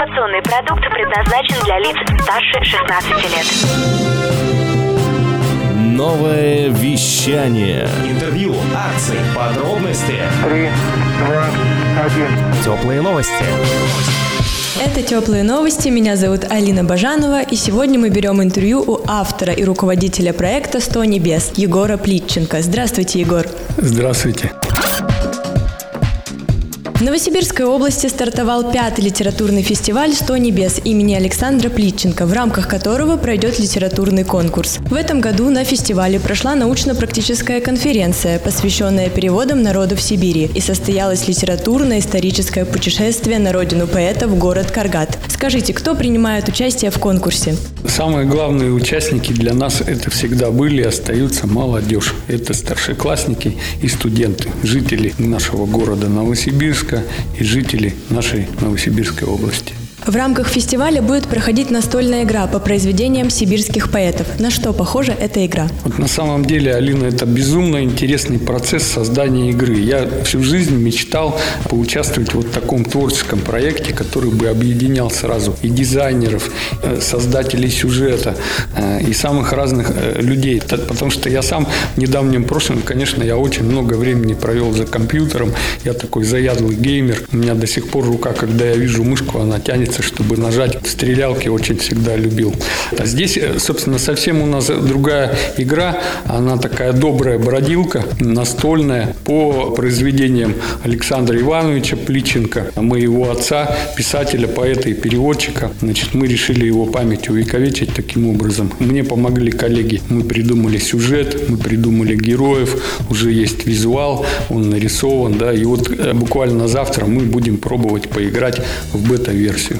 Информационный продукт предназначен для лиц старше 16 лет. Новое вещание. Интервью, акции, подробности. Три, два, один. Теплые новости. Это «Теплые новости». Меня зовут Алина Бажанова, и сегодня мы берем интервью у автора и руководителя проекта «Сто небес» Егора Плитченко. Здравствуйте, Егор. Здравствуйте. В Новосибирской области стартовал пятый литературный фестиваль «Сто небес» имени Александра Плитченко, в рамках которого пройдет литературный конкурс. В этом году на фестивале прошла научно-практическая конференция, посвященная переводам народов Сибири, и состоялось литературно-историческое путешествие на родину поэта в город Каргат. Скажите, кто принимает участие в конкурсе? Самые главные участники для нас это всегда были и остаются молодежь. Это старшеклассники и студенты, жители нашего города Новосибирска и жители нашей Новосибирской области. В рамках фестиваля будет проходить настольная игра по произведениям сибирских поэтов. На что похожа эта игра? Вот на самом деле, Алина, это безумно интересный процесс создания игры. Я всю жизнь мечтал поучаствовать вот в таком творческом проекте, который бы объединял сразу и дизайнеров, э, создателей сюжета, э, и самых разных э, людей. Потому что я сам в недавнем прошлом, конечно, я очень много времени провел за компьютером. Я такой заядлый геймер. У меня до сих пор рука, когда я вижу мышку, она тянется нравится, чтобы нажать в стрелялке, очень всегда любил. А здесь, э, собственно, совсем у нас другая игра. Она такая добрая бродилка, настольная, по произведениям Александра Ивановича Пличенко, моего отца, писателя, поэта и переводчика. Значит, мы решили его память увековечить таким образом. Мне помогли коллеги. Мы придумали сюжет, мы придумали героев, уже есть визуал, он нарисован, да, и вот э, буквально завтра мы будем пробовать поиграть в бета-версию.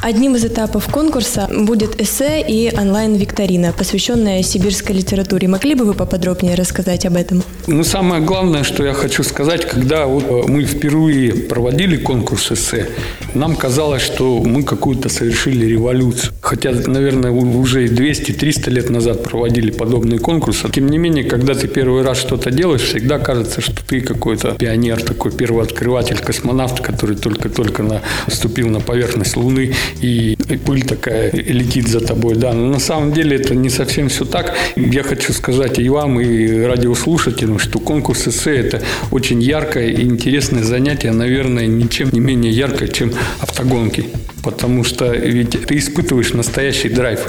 Одним из этапов конкурса будет эссе и онлайн-викторина, посвященная сибирской литературе. Могли бы вы поподробнее рассказать об этом? Ну, самое главное, что я хочу сказать, когда вот э, мы впервые проводили конкурс эссе, нам казалось, что мы какую-то совершили революцию. Хотя, наверное, уже 200-300 лет назад проводили подобные конкурсы. Тем не менее, когда ты первый раз что-то делаешь, всегда кажется, что ты какой-то пионер, такой первооткрыватель, космонавт, который только-только наступил на поверхность Луны и пыль такая летит за тобой, да. Но на самом деле это не совсем все так. Я хочу сказать и вам, и радиослушателям, что конкурс эссе – это очень яркое и интересное занятие, наверное, ничем не менее яркое, чем автогонки. Потому что ведь ты испытываешь настоящий драйв.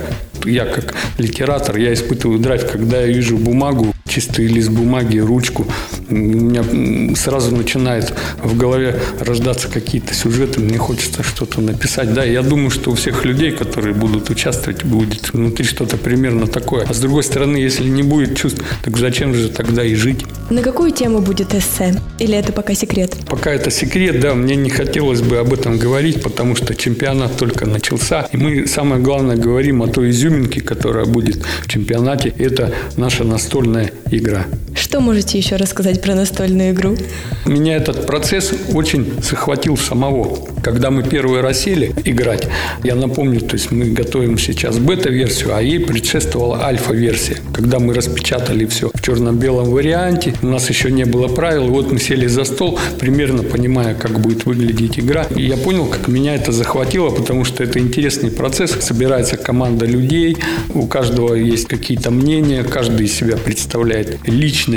Я как литератор, я испытываю драйв, когда я вижу бумагу, чистый лист бумаги, ручку. У меня сразу начинает в голове рождаться какие-то сюжеты, мне хочется что-то написать. Да, я думаю, что у всех людей, которые будут участвовать, будет внутри что-то примерно такое. А с другой стороны, если не будет чувств, так зачем же тогда и жить? На какую тему будет эссе? Или это пока секрет? Пока это секрет, да, мне не хотелось бы об этом говорить, потому что чемпионат только начался. И мы, самое главное, говорим о той изюминке, которая будет в чемпионате. Это наша настольная игра. Что можете еще рассказать про настольную игру? Меня этот процесс очень захватил самого. Когда мы первый раз сели играть, я напомню, то есть мы готовим сейчас бета-версию, а ей предшествовала альфа-версия. Когда мы распечатали все в черно-белом варианте, у нас еще не было правил, вот мы сели за стол, примерно понимая, как будет выглядеть игра. И я понял, как меня это захватило, потому что это интересный процесс. Собирается команда людей, у каждого есть какие-то мнения, каждый из себя представляет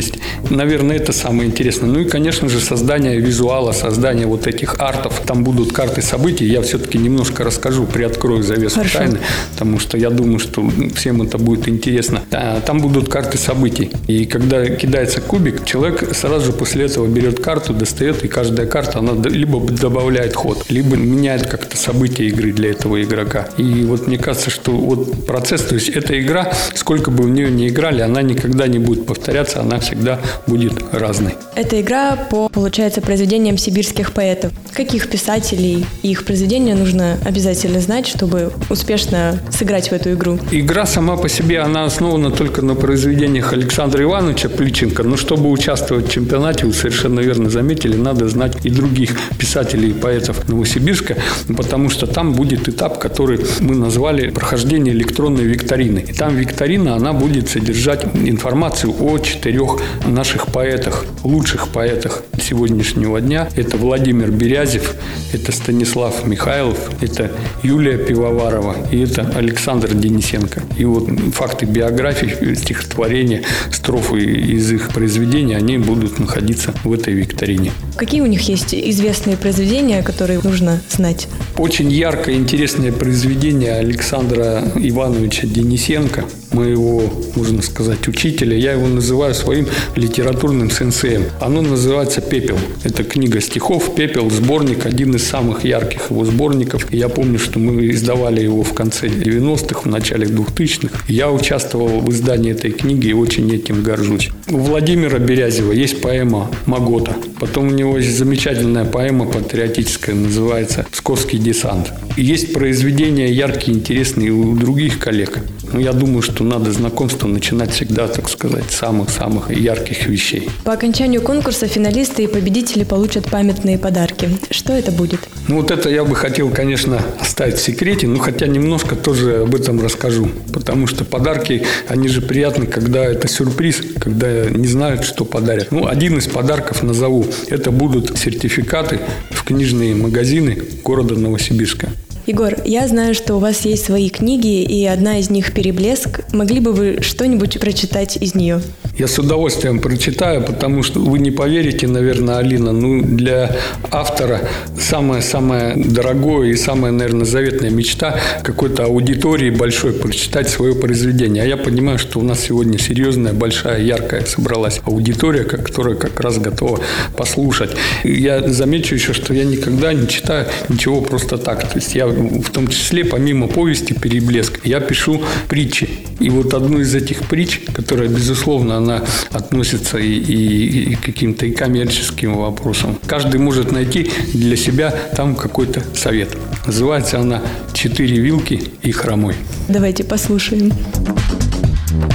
личность. Наверное, это самое интересное. Ну и, конечно же, создание визуала, создание вот этих артов. Там будут карты событий. Я все-таки немножко расскажу, приоткрою завесу Хорошо. тайны, потому что я думаю, что всем это будет интересно. Там будут карты событий. И когда кидается кубик, человек сразу же после этого берет карту, достает, и каждая карта, она либо добавляет ход, либо меняет как-то события игры для этого игрока. И вот мне кажется, что вот процесс, то есть эта игра, сколько бы в нее не играли, она никогда не будет повторяться, она всегда будет разной. Эта игра по, получается, произведениям сибирских поэтов. Каких писателей и их произведения нужно обязательно знать, чтобы успешно сыграть в эту игру? Игра сама по себе, она основана только на произведениях Александра Ивановича Пличенко, но чтобы участвовать в чемпионате, вы совершенно верно заметили, надо знать и других писателей и поэтов Новосибирска, потому что там будет этап, который мы назвали прохождение электронной викторины. И там викторина, она будет содержать информацию о четырех наших поэтах, лучших поэтах сегодняшнего дня. Это Владимир Берязев, это Станислав Михайлов, это Юлия Пивоварова и это Александр Денисенко. И вот факты биографии, стихотворения, строфы из их произведений, они будут находиться в этой викторине. Какие у них есть известные произведения, которые нужно знать? Очень яркое, интересное произведение Александра Ивановича Денисенко – моего, можно сказать, учителя. Я его называю своим литературным сенсеем. Оно называется «Пепел». Это книга стихов «Пепел», сборник, один из самых ярких его сборников. Я помню, что мы издавали его в конце 90-х, в начале 2000-х. Я участвовал в издании этой книги и очень этим горжусь. У Владимира Берязева есть поэма «Магота». Потом у него есть замечательная поэма патриотическая, называется «Псковский десант». Есть произведения яркие, интересные у других коллег. Но я думаю, что надо знакомство начинать всегда, так сказать, с самых-самых ярких вещей. По окончанию конкурса финалисты и победители получат памятные подарки. Что это будет? Ну вот это я бы хотел, конечно, оставить в секрете, но хотя немножко тоже об этом расскажу. Потому что подарки, они же приятны, когда это сюрприз, когда не знают, что подарят. Ну, один из подарков назову. Это будут сертификаты в книжные магазины города Новосибирска. Егор, я знаю, что у вас есть свои книги, и одна из них «Переблеск». Могли бы вы что-нибудь прочитать из нее? Я с удовольствием прочитаю, потому что вы не поверите, наверное, Алина, ну, для автора самое-самое дорогое и самая, наверное, заветная мечта какой-то аудитории большой прочитать свое произведение. А я понимаю, что у нас сегодня серьезная, большая, яркая собралась аудитория, которая как раз готова послушать. Я замечу еще, что я никогда не читаю ничего просто так. То есть я в том числе, помимо повести «Переблеск», я пишу притчи. И вот одну из этих притч, которая, безусловно, она относится и, и, и к каким-то и коммерческим вопросам. Каждый может найти для себя там какой-то совет. Называется она «Четыре вилки и хромой». Давайте послушаем.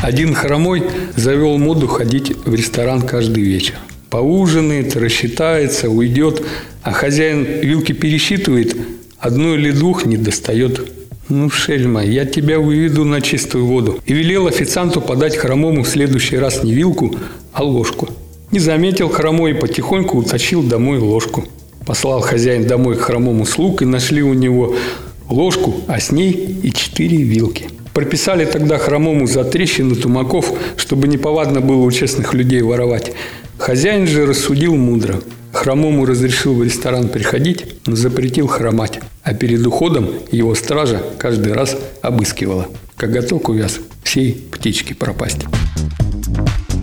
Один хромой завел моду ходить в ресторан каждый вечер. Поужинает, рассчитается, уйдет, а хозяин вилки пересчитывает, одну или двух не достает. «Ну, шельма, я тебя выведу на чистую воду». И велел официанту подать хромому в следующий раз не вилку, а ложку. Не заметил хромой и потихоньку утащил домой ложку. Послал хозяин домой к хромому слуг и нашли у него ложку, а с ней и четыре вилки. Прописали тогда хромому за трещины тумаков, чтобы неповадно было у честных людей воровать. Хозяин же рассудил мудро – Хромому разрешил в ресторан приходить, но запретил хромать. А перед уходом его стража каждый раз обыскивала. Коготок увяз, всей птички пропасть.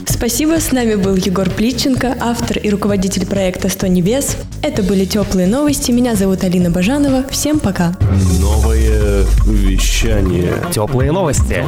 Спасибо, с нами был Егор Плитченко, автор и руководитель проекта «Сто небес». Это были теплые новости. Меня зовут Алина Бажанова. Всем пока. Новое вещание. Теплые новости.